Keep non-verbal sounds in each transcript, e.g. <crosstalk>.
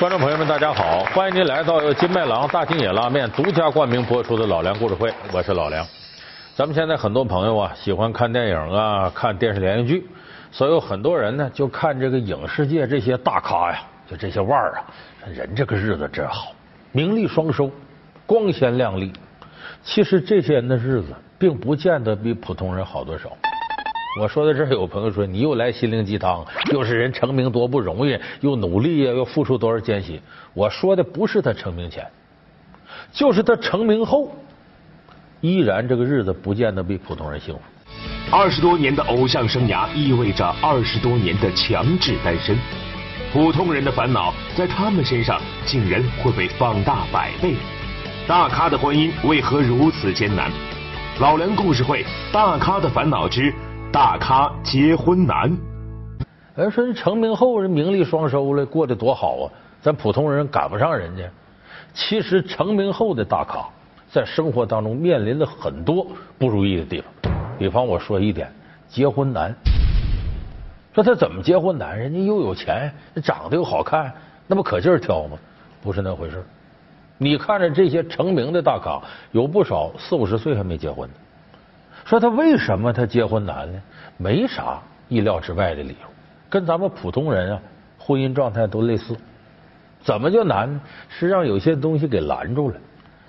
观众朋友们，大家好！欢迎您来到由金麦郎大金野拉面独家冠名播出的《老梁故事会》，我是老梁。咱们现在很多朋友啊，喜欢看电影啊，看电视连续剧，所以有很多人呢，就看这个影视界这些大咖呀，就这些腕儿啊，人这个日子真好，名利双收，光鲜亮丽。其实这些人的日子，并不见得比普通人好多少。我说到这儿，有朋友说你又来心灵鸡汤，又是人成名多不容易，又努力呀，又付出多少艰辛。我说的不是他成名前，就是他成名后，依然这个日子不见得比普通人幸福。二十多年的偶像生涯意味着二十多年的强制单身，普通人的烦恼在他们身上竟然会被放大百倍。大咖的婚姻为何如此艰难？老梁故事会，大咖的烦恼之。大咖结婚难，人说人成名后人名利双收了，过得多好啊！咱普通人赶不上人家。其实成名后的大咖，在生活当中面临了很多不如意的地方。比方我说一点，结婚难。说他怎么结婚难？人家又有钱，长得又好看，那不可劲儿挑吗？不是那回事。你看着这些成名的大咖，有不少四五十岁还没结婚的。说他为什么他结婚难呢？没啥意料之外的理由，跟咱们普通人啊婚姻状态都类似。怎么就难呢？是让有些东西给拦住了。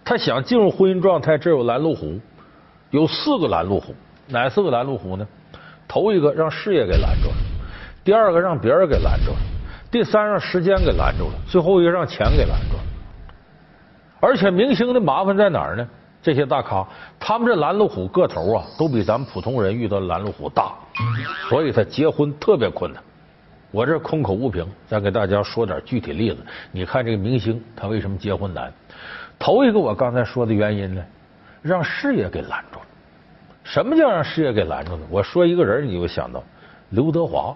他想进入婚姻状态，这有拦路虎，有四个拦路虎。哪四个拦路虎呢？头一个让事业给拦住了，第二个让别人给拦住了，第三让时间给拦住了，最后一个让钱给拦住了。而且明星的麻烦在哪儿呢？这些大咖，他们这拦路虎个头啊，都比咱们普通人遇到拦路虎大，所以他结婚特别困难。我这空口无凭，再给大家说点具体例子。你看这个明星，他为什么结婚难？头一个我刚才说的原因呢，让事业给拦住了。什么叫让事业给拦住了？我说一个人，你就想到刘德华。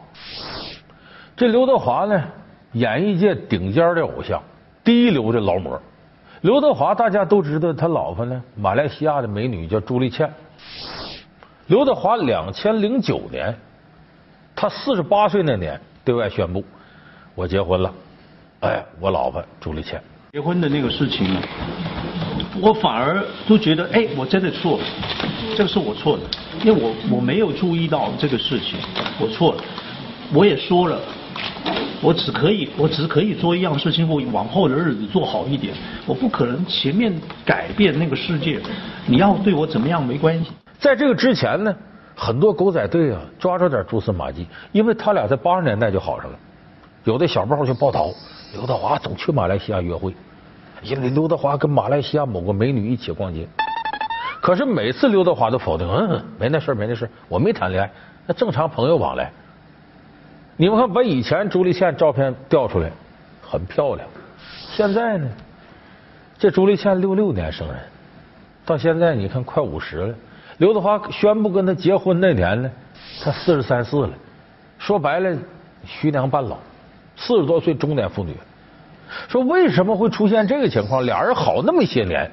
这刘德华呢，演艺界顶尖的偶像，第一流的劳模。刘德华大家都知道，他老婆呢，马来西亚的美女叫朱丽倩。刘德华两千零九年，他四十八岁那年对外宣布，我结婚了。哎，我老婆朱丽倩。结婚的那个事情，我反而都觉得，哎，我真的错了，这个是我错的，因为我我没有注意到这个事情，我错了，我也说了。我只可以，我只可以做一样事情，我往后的日子做好一点。我不可能前面改变那个世界。你要对我怎么样没关系。在这个之前呢，很多狗仔队啊抓着点蛛丝马迹，因为他俩在八十年代就好上了。有的小报就报道，刘德华总去马来西亚约会，因为刘德华跟马来西亚某个美女一起逛街。可是每次刘德华都否定，嗯，没那事没那事我没谈恋爱，那正常朋友往来。你们看，把以前朱丽倩照片调出来，很漂亮。现在呢，这朱丽倩六六年生人，到现在你看快五十了。刘德华宣布跟她结婚那年呢，她四十三四了。说白了，徐娘半老，四十多岁中年妇女。说为什么会出现这个情况？俩人好那么些年，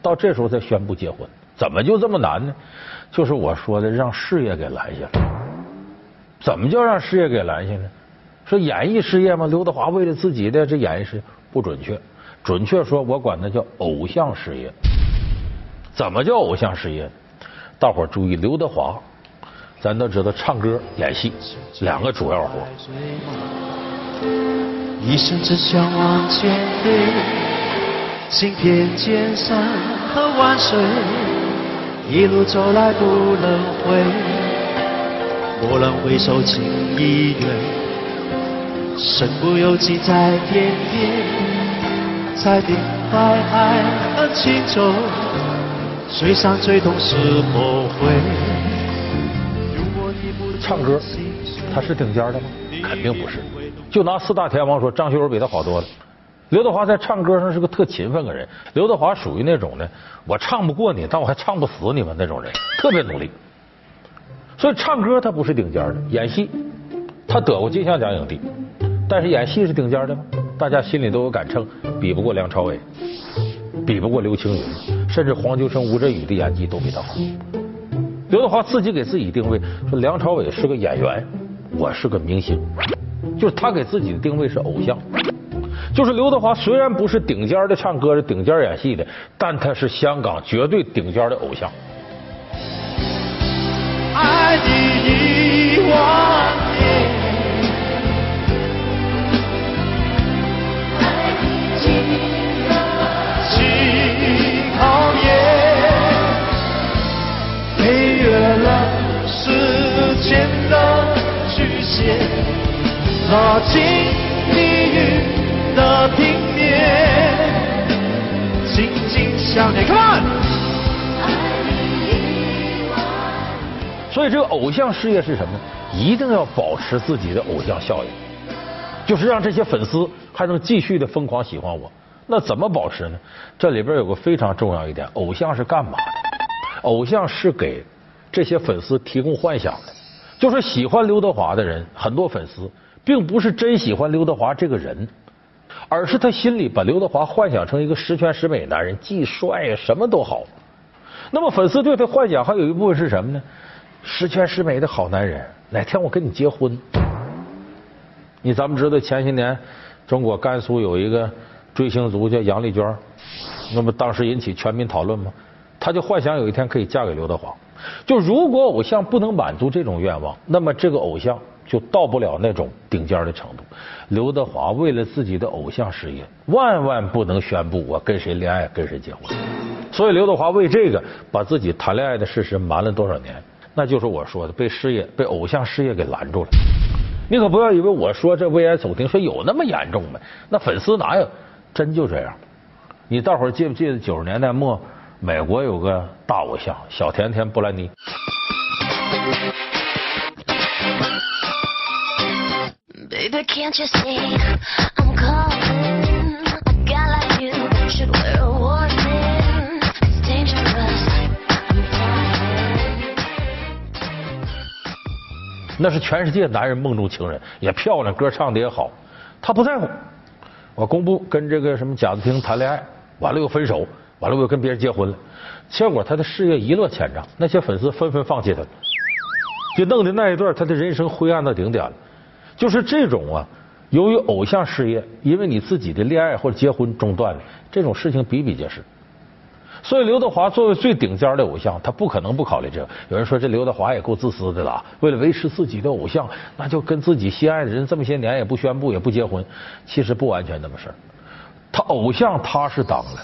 到这时候才宣布结婚，怎么就这么难呢？就是我说的，让事业给拦下了。怎么叫让事业给拦下呢？说演艺事业吗？刘德华为了自己的这演艺事业不准确，准确说我管它叫偶像事业。怎么叫偶像事业？大伙儿注意，刘德华，咱都知道唱歌、演戏两个主要活。一生只想往前飞，行遍千山和万水，一路走来不能回。蓦然回首，情已远。身不由己在天边，彩云海海和轻舟，水上最痛是后悔。唱歌，他是顶尖的吗？肯定不是。就拿四大天王说，张学友比他好多了。刘德华在唱歌上是个特勤奋的人。刘德华属于那种呢，我唱不过你，但我还唱不死你们那种人，特别努力。所以唱歌他不是顶尖的，演戏他得过金像奖影帝，但是演戏是顶尖的吗？大家心里都有杆秤，比不过梁朝伟，比不过刘青云，甚至黄秋生、吴镇宇的演技都比他好。刘德华自己给自己定位说：“梁朝伟是个演员，我是个明星。”就是他给自己的定位是偶像。就是刘德华虽然不是顶尖的唱歌的、顶尖演戏的，但他是香港绝对顶尖的偶像。爱你一万年。那金碧云的平面，紧紧相连。Come on！所以这个偶像事业是什么？一定要保持自己的偶像效应，就是让这些粉丝还能继续的疯狂喜欢我。那怎么保持呢？这里边有个非常重要一点：偶像是干嘛的？偶像是给这些粉丝提供幻想的。就是喜欢刘德华的人，很多粉丝。并不是真喜欢刘德华这个人，而是他心里把刘德华幻想成一个十全十美男人，既帅什么都好。那么粉丝对他幻想还有一部分是什么呢？十全十美的好男人，哪天我跟你结婚？你咱们知道前些年中国甘肃有一个追星族叫杨丽娟，那么当时引起全民讨论吗？他就幻想有一天可以嫁给刘德华。就如果偶像不能满足这种愿望，那么这个偶像。就到不了那种顶尖的程度。刘德华为了自己的偶像事业，万万不能宣布我跟谁恋爱、跟谁结婚。所以刘德华为这个把自己谈恋爱的事实瞒了多少年？那就是我说的被事业、被偶像事业给拦住了。你可不要以为我说这危言耸听，说有那么严重吗？那粉丝哪有？真就这样。你大伙记不记得九十年代末，美国有个大偶像小甜甜布兰妮。那是全世界男人梦中情人，也漂亮，歌唱的也好。他不在乎，我公布跟这个什么贾子平谈恋爱，完了又分手，完了又跟别人结婚了，结果他的事业一落千丈，那些粉丝纷纷放弃他，就弄得那一段他的人生灰暗到顶点了。就是这种啊，由于偶像事业，因为你自己的恋爱或者结婚中断了，这种事情比比皆是。所以刘德华作为最顶尖的偶像，他不可能不考虑这个。有人说这刘德华也够自私的了，为了维持自己的偶像，那就跟自己心爱的人这么些年也不宣布也不结婚。其实不完全那么事儿。他偶像他是当了，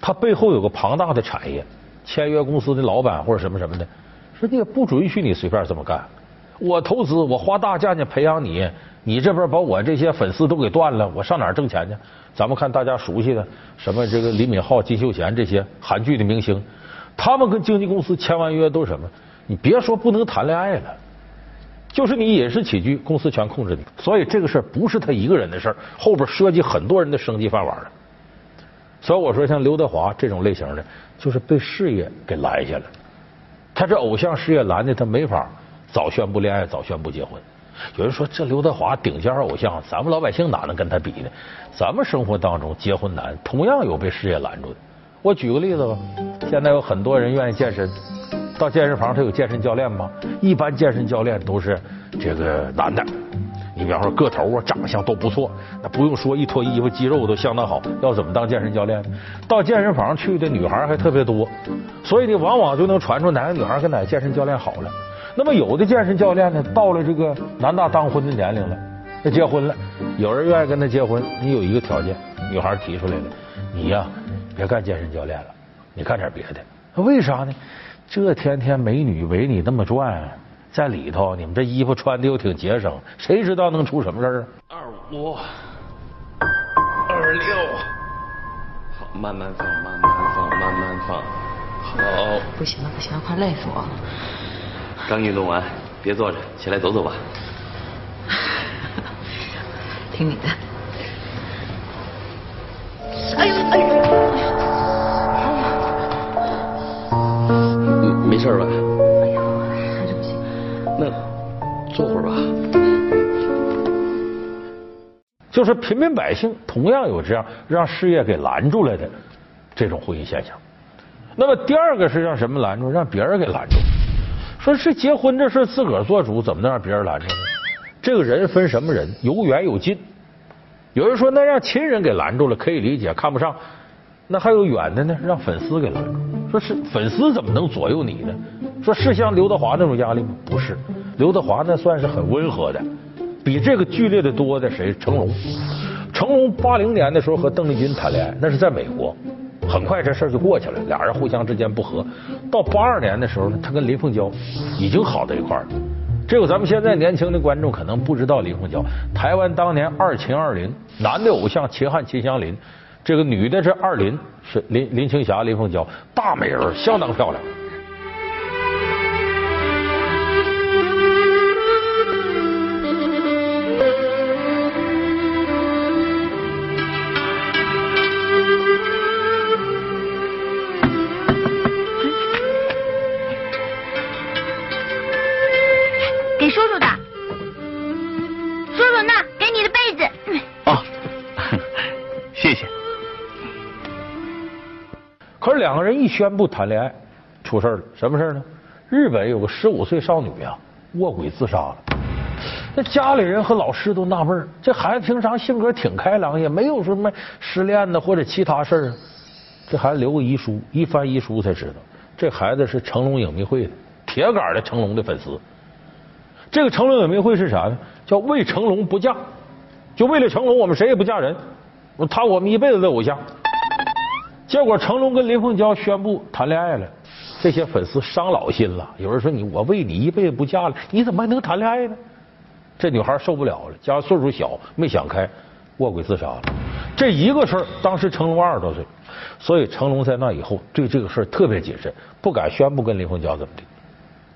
他背后有个庞大的产业，签约公司的老板或者什么什么的，说你也不允许你随便这么干。我投资，我花大价钱培养你，你这边把我这些粉丝都给断了，我上哪儿挣钱去？咱们看大家熟悉的什么这个李敏镐、金秀贤这些韩剧的明星，他们跟经纪公司签完约都是什么？你别说不能谈恋爱了，就是你饮食起居，公司全控制你。所以这个事儿不是他一个人的事儿，后边涉及很多人的生计饭碗了。所以我说，像刘德华这种类型的，就是被事业给拦下了。他这偶像事业拦的，他没法。早宣布恋爱，早宣布结婚。有人说这刘德华顶尖偶像，咱们老百姓哪能跟他比呢？咱们生活当中结婚难，同样有被事业拦住的。我举个例子吧，现在有很多人愿意健身，到健身房他有健身教练吗？一般健身教练都是这个男的。你比方说个头啊、长相都不错，那不用说，一脱衣服肌肉都相当好。要怎么当健身教练？到健身房去的女孩还特别多，所以呢，往往就能传出哪个女孩跟哪个健身教练好了。那么有的健身教练呢，到了这个男大当婚的年龄了，要结婚了，有人愿意跟他结婚，你有一个条件，女孩提出来了，你呀别干健身教练了，你干点别的。为啥呢？这天天美女围你那么转，在里头你们这衣服穿的又挺节省，谁知道能出什么事儿？二五，二六，好，慢慢放，慢慢放，慢慢放，好。不行了，不行了，快累死我了。刚运动完，别坐着，起来走走吧。<laughs> 听你的。哎呦哎呦哎呦！没事吧？哎呦，还是不行。那坐会儿吧。就是平民百姓同样有这样让事业给拦住了的这种婚姻现象。那么第二个是让什么拦住？让别人给拦住。说是结婚这事自个儿做主，怎么能让别人拦着呢？这个人分什么人？有远有近。有人说那让亲人给拦住了可以理解，看不上。那还有远的呢，让粉丝给拦住。说是粉丝怎么能左右你呢？说是像刘德华那种压力吗？不是，刘德华那算是很温和的，比这个剧烈的多的谁？成龙。成龙八零年的时候和邓丽君谈恋爱，那是在美国，很快这事儿就过去了，俩人互相之间不和。到八二年的时候呢，他跟林凤娇已经好在一块儿了。这个咱们现在年轻的观众可能不知道林凤娇，台湾当年二秦二林，男的偶像秦汉、秦祥林，这个女的是二林，是林林青霞、林凤娇，大美人，相当漂亮。两个人一宣布谈恋爱，出事了。什么事呢？日本有个十五岁少女啊，卧轨自杀了。那家里人和老师都纳闷这孩子平常性格挺开朗，也没有什么失恋的或者其他事儿啊。这孩子留个遗书，一翻遗书才知道，这孩子是成龙影迷会的铁杆的成龙的粉丝。这个成龙影迷会是啥呢？叫为成龙不嫁，就为了成龙，我们谁也不嫁人。他我们一辈子的偶像。结果成龙跟林凤娇宣布谈恋爱了，这些粉丝伤老心了。有人说你我为你一辈子不嫁了，你怎么还能谈恋爱呢？这女孩受不了了，加上岁数小，没想开，卧轨自杀了。这一个事儿，当时成龙二十多岁，所以成龙在那以后对这个事儿特别谨慎，不敢宣布跟林凤娇怎么的。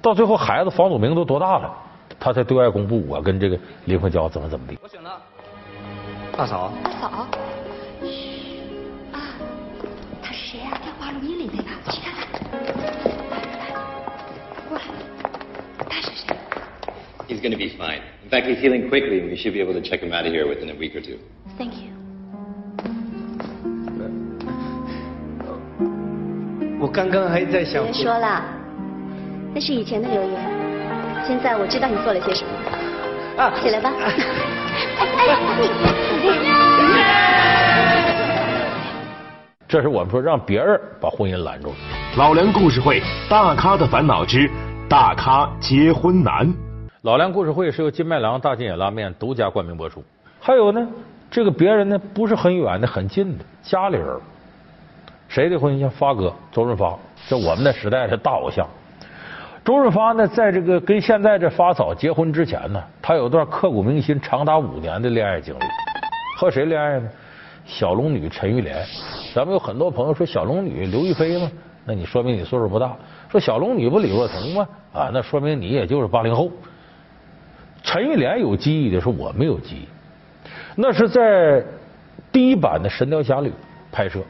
到最后，孩子房祖名都多大了，他才对外公布我跟这个林凤娇怎么怎么的。我选了，大嫂。大嫂，He's going to be fine. In fact, he's healing quickly, and we should be able to check him out of here within a week or two. Thank you。我刚刚还在想别，说了，那是以前的留言，现在我知道你做了些什么。啊起来吧。哎哎，你你这是我们说让别人把婚姻拦住了。老梁故事会《大咖的烦恼之大咖结婚难》。老梁故事会是由金麦郎大金野拉面独家冠名播出。还有呢，这个别人呢不是很远的，很近的家里人。谁的婚姻？像发哥周润发，这我们那时代的大偶像。周润发呢，在这个跟现在这发嫂结婚之前呢，他有段刻骨铭心、长达五年的恋爱经历。和谁恋爱呢？小龙女陈玉莲。咱们有很多朋友说小龙女刘亦菲吗？那你说明你岁数不大。说小龙女不李若彤吗？啊，那说明你也就是八零后。陈玉莲有记忆的，是我没有记忆。那是在第一版的《神雕侠侣》拍摄，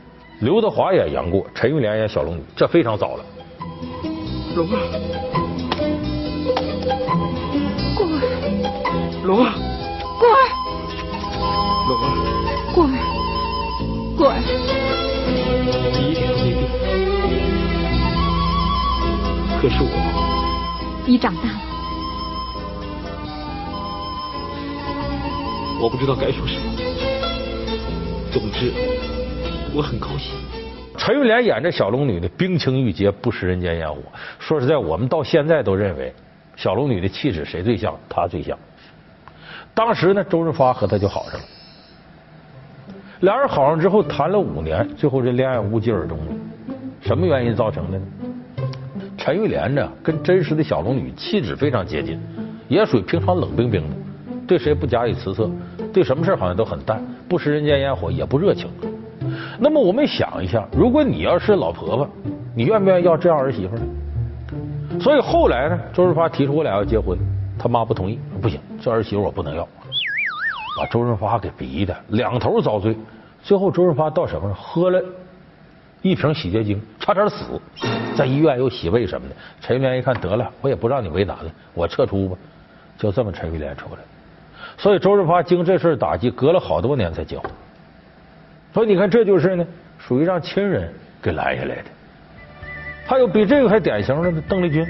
刘德华演杨过，陈玉莲演小龙女，这非常早了。龙儿，过儿龙儿，过儿，龙儿，过儿，过儿，你一点都没变。可是我，你长大了。我不知道该说什么。总之，我很高兴。陈玉莲演这小龙女的冰清玉洁，不食人间烟火。说实在，我们到现在都认为小龙女的气质谁最像？她最像。当时呢，周润发和她就好上了。俩人好上之后谈了五年，最后这恋爱无疾而终了。什么原因造成的呢？陈玉莲呢，跟真实的小龙女气质非常接近，也属于平常冷冰冰的，对谁不假以辞色，对什么事好像都很淡，不食人间烟火，也不热情。那么我们想一下，如果你要是老婆婆，你愿不愿意要这样儿媳妇呢？所以后来呢，周润发提出我俩要结婚，他妈不同意，不行，这儿媳妇我不能要，把周润发给逼的两头遭罪。最后周润发到什么呢？喝了一瓶洗洁精，差点死，在医院又洗胃什么的。陈玉莲一看得了，我也不让你为难了，我撤出吧，就这么陈玉莲出来。所以周润发经这事打击，隔了好多年才结婚。所以你看，这就是呢，属于让亲人给拦下来的。还有比这个还典型的呢，邓丽君。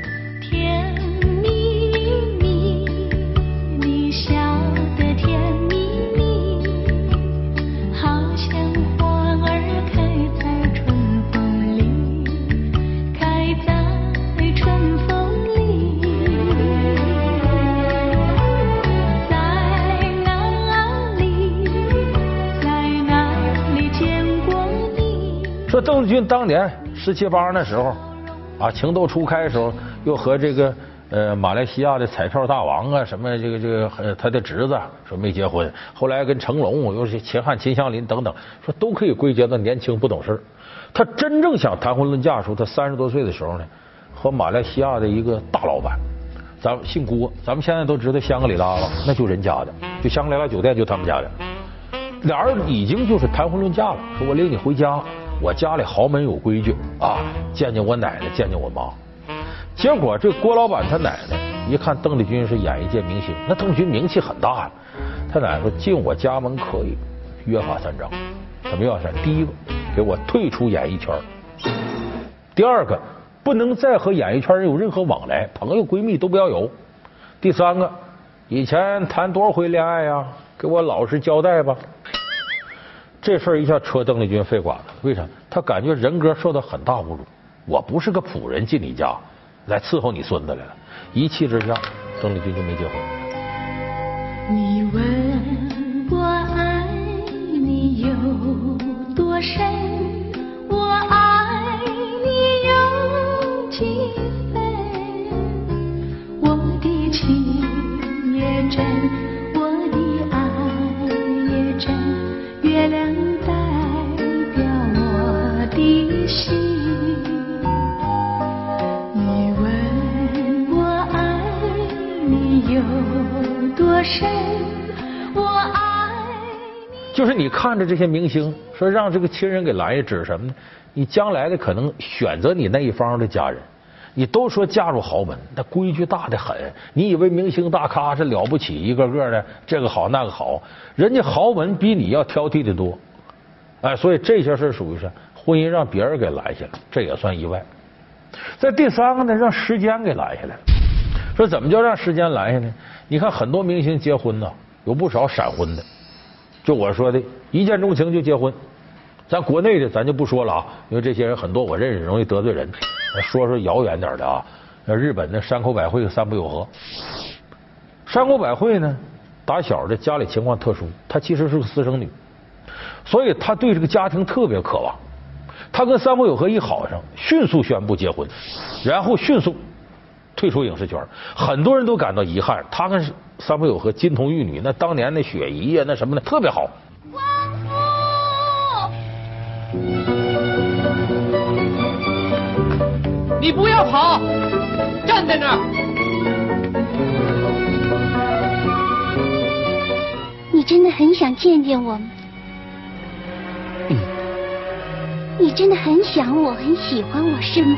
邓丽君当年十七八那时候啊，情窦初开的时候，又和这个呃马来西亚的彩票大王啊，什么这个这个他的侄子说没结婚，后来跟成龙又是秦汉秦香林等等，说都可以归结到年轻不懂事他真正想谈婚论嫁的时候，他三十多岁的时候呢，和马来西亚的一个大老板，咱姓郭，咱们现在都知道香格里拉了，那就人家的，就香格里拉酒店就他们家的。俩人已经就是谈婚论嫁了，说我领你回家，我家里豪门有规矩啊，见见我奶奶，见见我妈。结果这郭老板他奶奶一看邓丽君是演艺界明星，那邓丽君名气很大呀，他奶奶说进我家门可以，约法三章。怎么约法三？第一个，给我退出演艺圈；第二个，不能再和演艺圈人有任何往来，朋友闺蜜都不要有；第三个，以前谈多少回恋爱呀？给我老实交代吧。这事儿一下戳邓丽君肺管子，为啥？她感觉人格受到很大侮辱。我不是个仆人进你家来伺候你孙子来了。一气之下，邓丽君就没结婚。你问我爱你有多深，我爱你有几分？我的情也真，月亮代表我的心。你问我爱你有多深，我爱就是你看着这些明星，说让这个亲人给拦下，指什么呢？你将来的可能选择你那一方的家人，你都说嫁入豪门，那规矩大的很。你以为明星大咖是了不起，一个个的这个好那个好，人家豪门比你要挑剔的多。哎，所以这些事属于是婚姻让别人给拦下了，这也算意外。在第三个呢，让时间给拦下来了。说怎么叫让时间拦下呢？你看很多明星结婚呢，有不少闪婚的。就我说的，一见钟情就结婚。咱国内的咱就不说了啊，因为这些人很多我认识，容易得罪人。说说遥远点的啊，日本的山口百惠和三浦友和。山口百惠呢，打小的家里情况特殊，她其实是个私生女，所以她对这个家庭特别渴望。她跟三浦友和一好上，迅速宣布结婚，然后迅速退出影视圈。很多人都感到遗憾，她跟三浦友和金童玉女，那当年那雪姨呀，那什么的特别好。你不要跑，站在那儿。你真的很想见见我吗？嗯。你真的很想我，很喜欢我，是吗？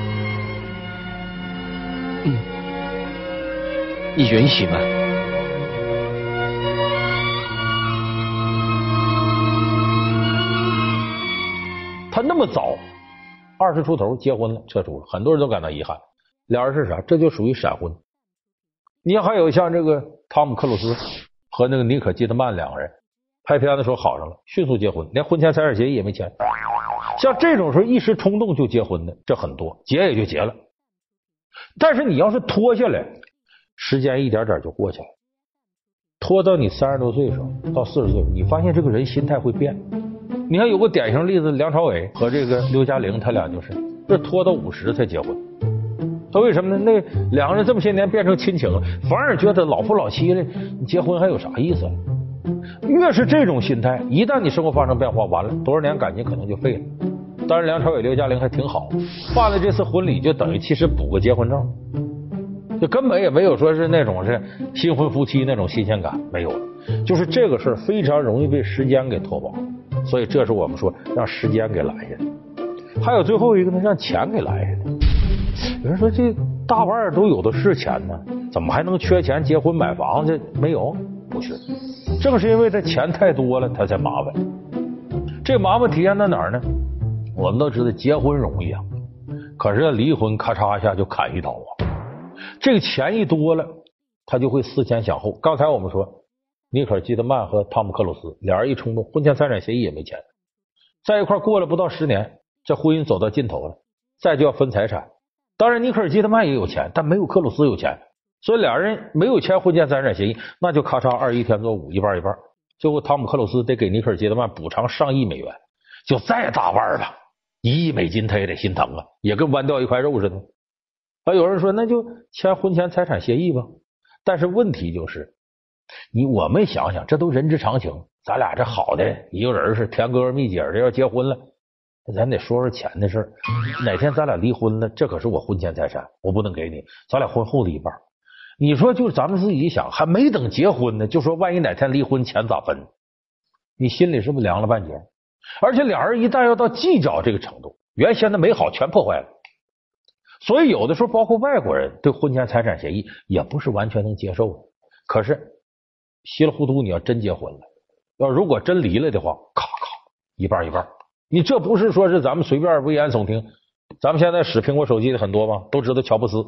嗯。你允许吗？他那么早，二十出头结婚了，撤出了，很多人都感到遗憾。俩人是啥？这就属于闪婚。你还有像这个汤姆克鲁斯和那个妮可基德曼两个人拍片的时候好上了，迅速结婚，连婚前财产协议也没签。像这种时候一时冲动就结婚的，这很多，结也就结了。但是你要是拖下来，时间一点点就过去了。拖到你三十多岁的时候，到四十岁，你发现这个人心态会变。你看有个典型例子，梁朝伟和这个刘嘉玲，他俩就是这拖到五十才结婚。他为什么呢？那两个人这么些年变成亲情了，反而觉得老夫老妻了，你结婚还有啥意思？越是这种心态，一旦你生活发生变化，完了多少年感情可能就废了。当然，梁朝伟、刘嘉玲还挺好，办了这次婚礼就等于其实补个结婚证，就根本也没有说是那种是新婚夫妻那种新鲜感没有了。就是这个事儿非常容易被时间给拖垮。所以，这是我们说让时间给拦下的。还有最后一个呢，让钱给拦下的。有人说，这大腕儿都有的是钱呢，怎么还能缺钱结婚买房子？没有，不是，正是因为他钱太多了，他才麻烦。这麻烦体现在哪儿呢？我们都知道结婚容易啊，可是离婚咔嚓一下就砍一刀啊。这个钱一多了，他就会思前想后。刚才我们说。尼可基德曼和汤姆克鲁斯俩人一冲动，婚前财产协议也没签，在一块过了不到十年，这婚姻走到尽头了，再就要分财产。当然，尼克尔基德曼也有钱，但没有克鲁斯有钱，所以俩人没有签婚前财产协议，那就咔嚓二一添作五，一半一半。最后，汤姆克鲁斯得给尼克尔基德曼补偿上亿美元，就再大腕吧，一亿美金他也得心疼啊，也跟剜掉一块肉似的。啊，有人说那就签婚前财产协议吧。但是问题就是，你我们想想，这都人之常情。咱俩这好的一个人是甜哥蜜姐的，要结婚了，咱得说说钱的事儿。哪天咱俩离婚了，这可是我婚前财产，我不能给你。咱俩婚后的一半。你说，就咱们自己想，还没等结婚呢，就说万一哪天离婚，钱咋分？你心里是不是凉了半截？而且俩人一旦要到计较这个程度，原先的美好全破坏了。所以有的时候，包括外国人对婚前财产协议也不是完全能接受。可是稀里糊涂，你要真结婚了，要如果真离了的话，咔咔一半一半。你这不是说是咱们随便危言耸听？咱们现在使苹果手机的很多吧，都知道乔布斯。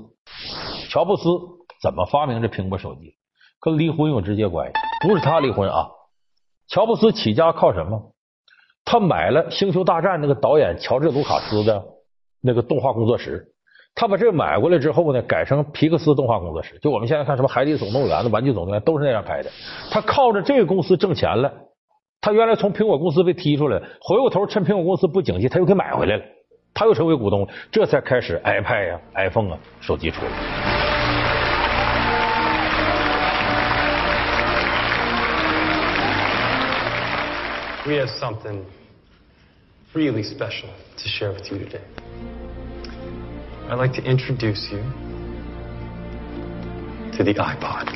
乔布斯怎么发明这苹果手机？跟离婚有直接关系。不是他离婚啊，乔布斯起家靠什么？他买了《星球大战》那个导演乔治·卢卡斯的那个动画工作室，他把这个买过来之后呢，改成皮克斯动画工作室。就我们现在看什么《海底总动员》的《玩具总动员》都是那样拍的。他靠着这个公司挣钱了。他原来从苹果公司被踢出来，回过头趁苹果公司不景气，他又给买回来了。他又成为股东，这才开始 iPad 呀、iPhone 啊手机出来。We have something really special to share with you today. I'd like to introduce you to the iPod.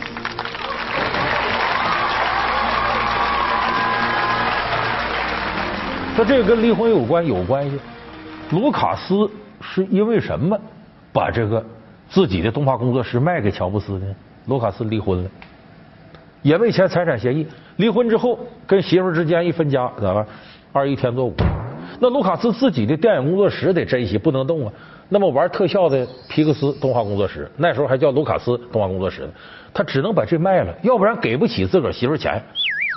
说 <laughs> 这个跟离婚有关有关系。卢卡斯是因为什么把这个自己的动画工作室卖给乔布斯呢？卢卡斯离婚了，也没签财产协议。离婚之后跟媳妇之间一分家，咋办？二一天作五。那卢卡斯自己的电影工作室得珍惜，不能动啊。那么玩特效的皮克斯动画工作室，那时候还叫卢卡斯动画工作室，他只能把这卖了，要不然给不起自个儿媳妇钱。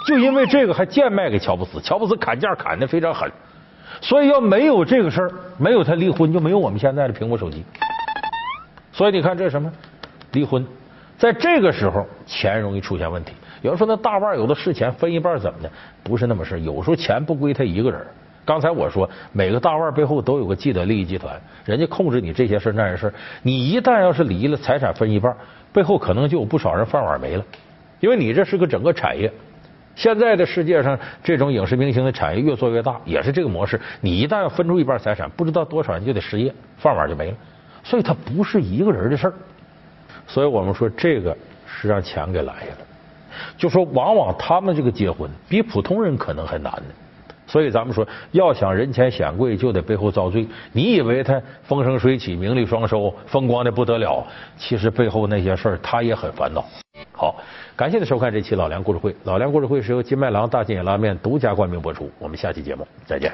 就因为这个还贱卖给乔布斯，乔布斯砍价砍的非常狠。所以要没有这个事儿，没有他离婚，就没有我们现在的苹果手机。所以你看这是什么离婚，在这个时候钱容易出现问题。有人说那大腕有的是钱，分一半怎么的？不是那么事有时候钱不归他一个人。刚才我说每个大腕背后都有个既得利益集团，人家控制你这些事那些事你一旦要是离了，财产分一半，背后可能就有不少人饭碗没了，因为你这是个整个产业。现在的世界上，这种影视明星的产业越做越大，也是这个模式。你一旦分出一半财产，不知道多少人就得失业，饭碗就没了。所以它不是一个人的事儿。所以我们说，这个是让钱给拦下了。就说，往往他们这个结婚比普通人可能还难呢。所以咱们说，要想人前显贵，就得背后遭罪。你以为他风生水起、名利双收、风光的不得了，其实背后那些事儿，他也很烦恼。好。感谢您收看这期老梁故事会。老梁故事会是由金麦郎大金眼拉面独家冠名播出。我们下期节目再见。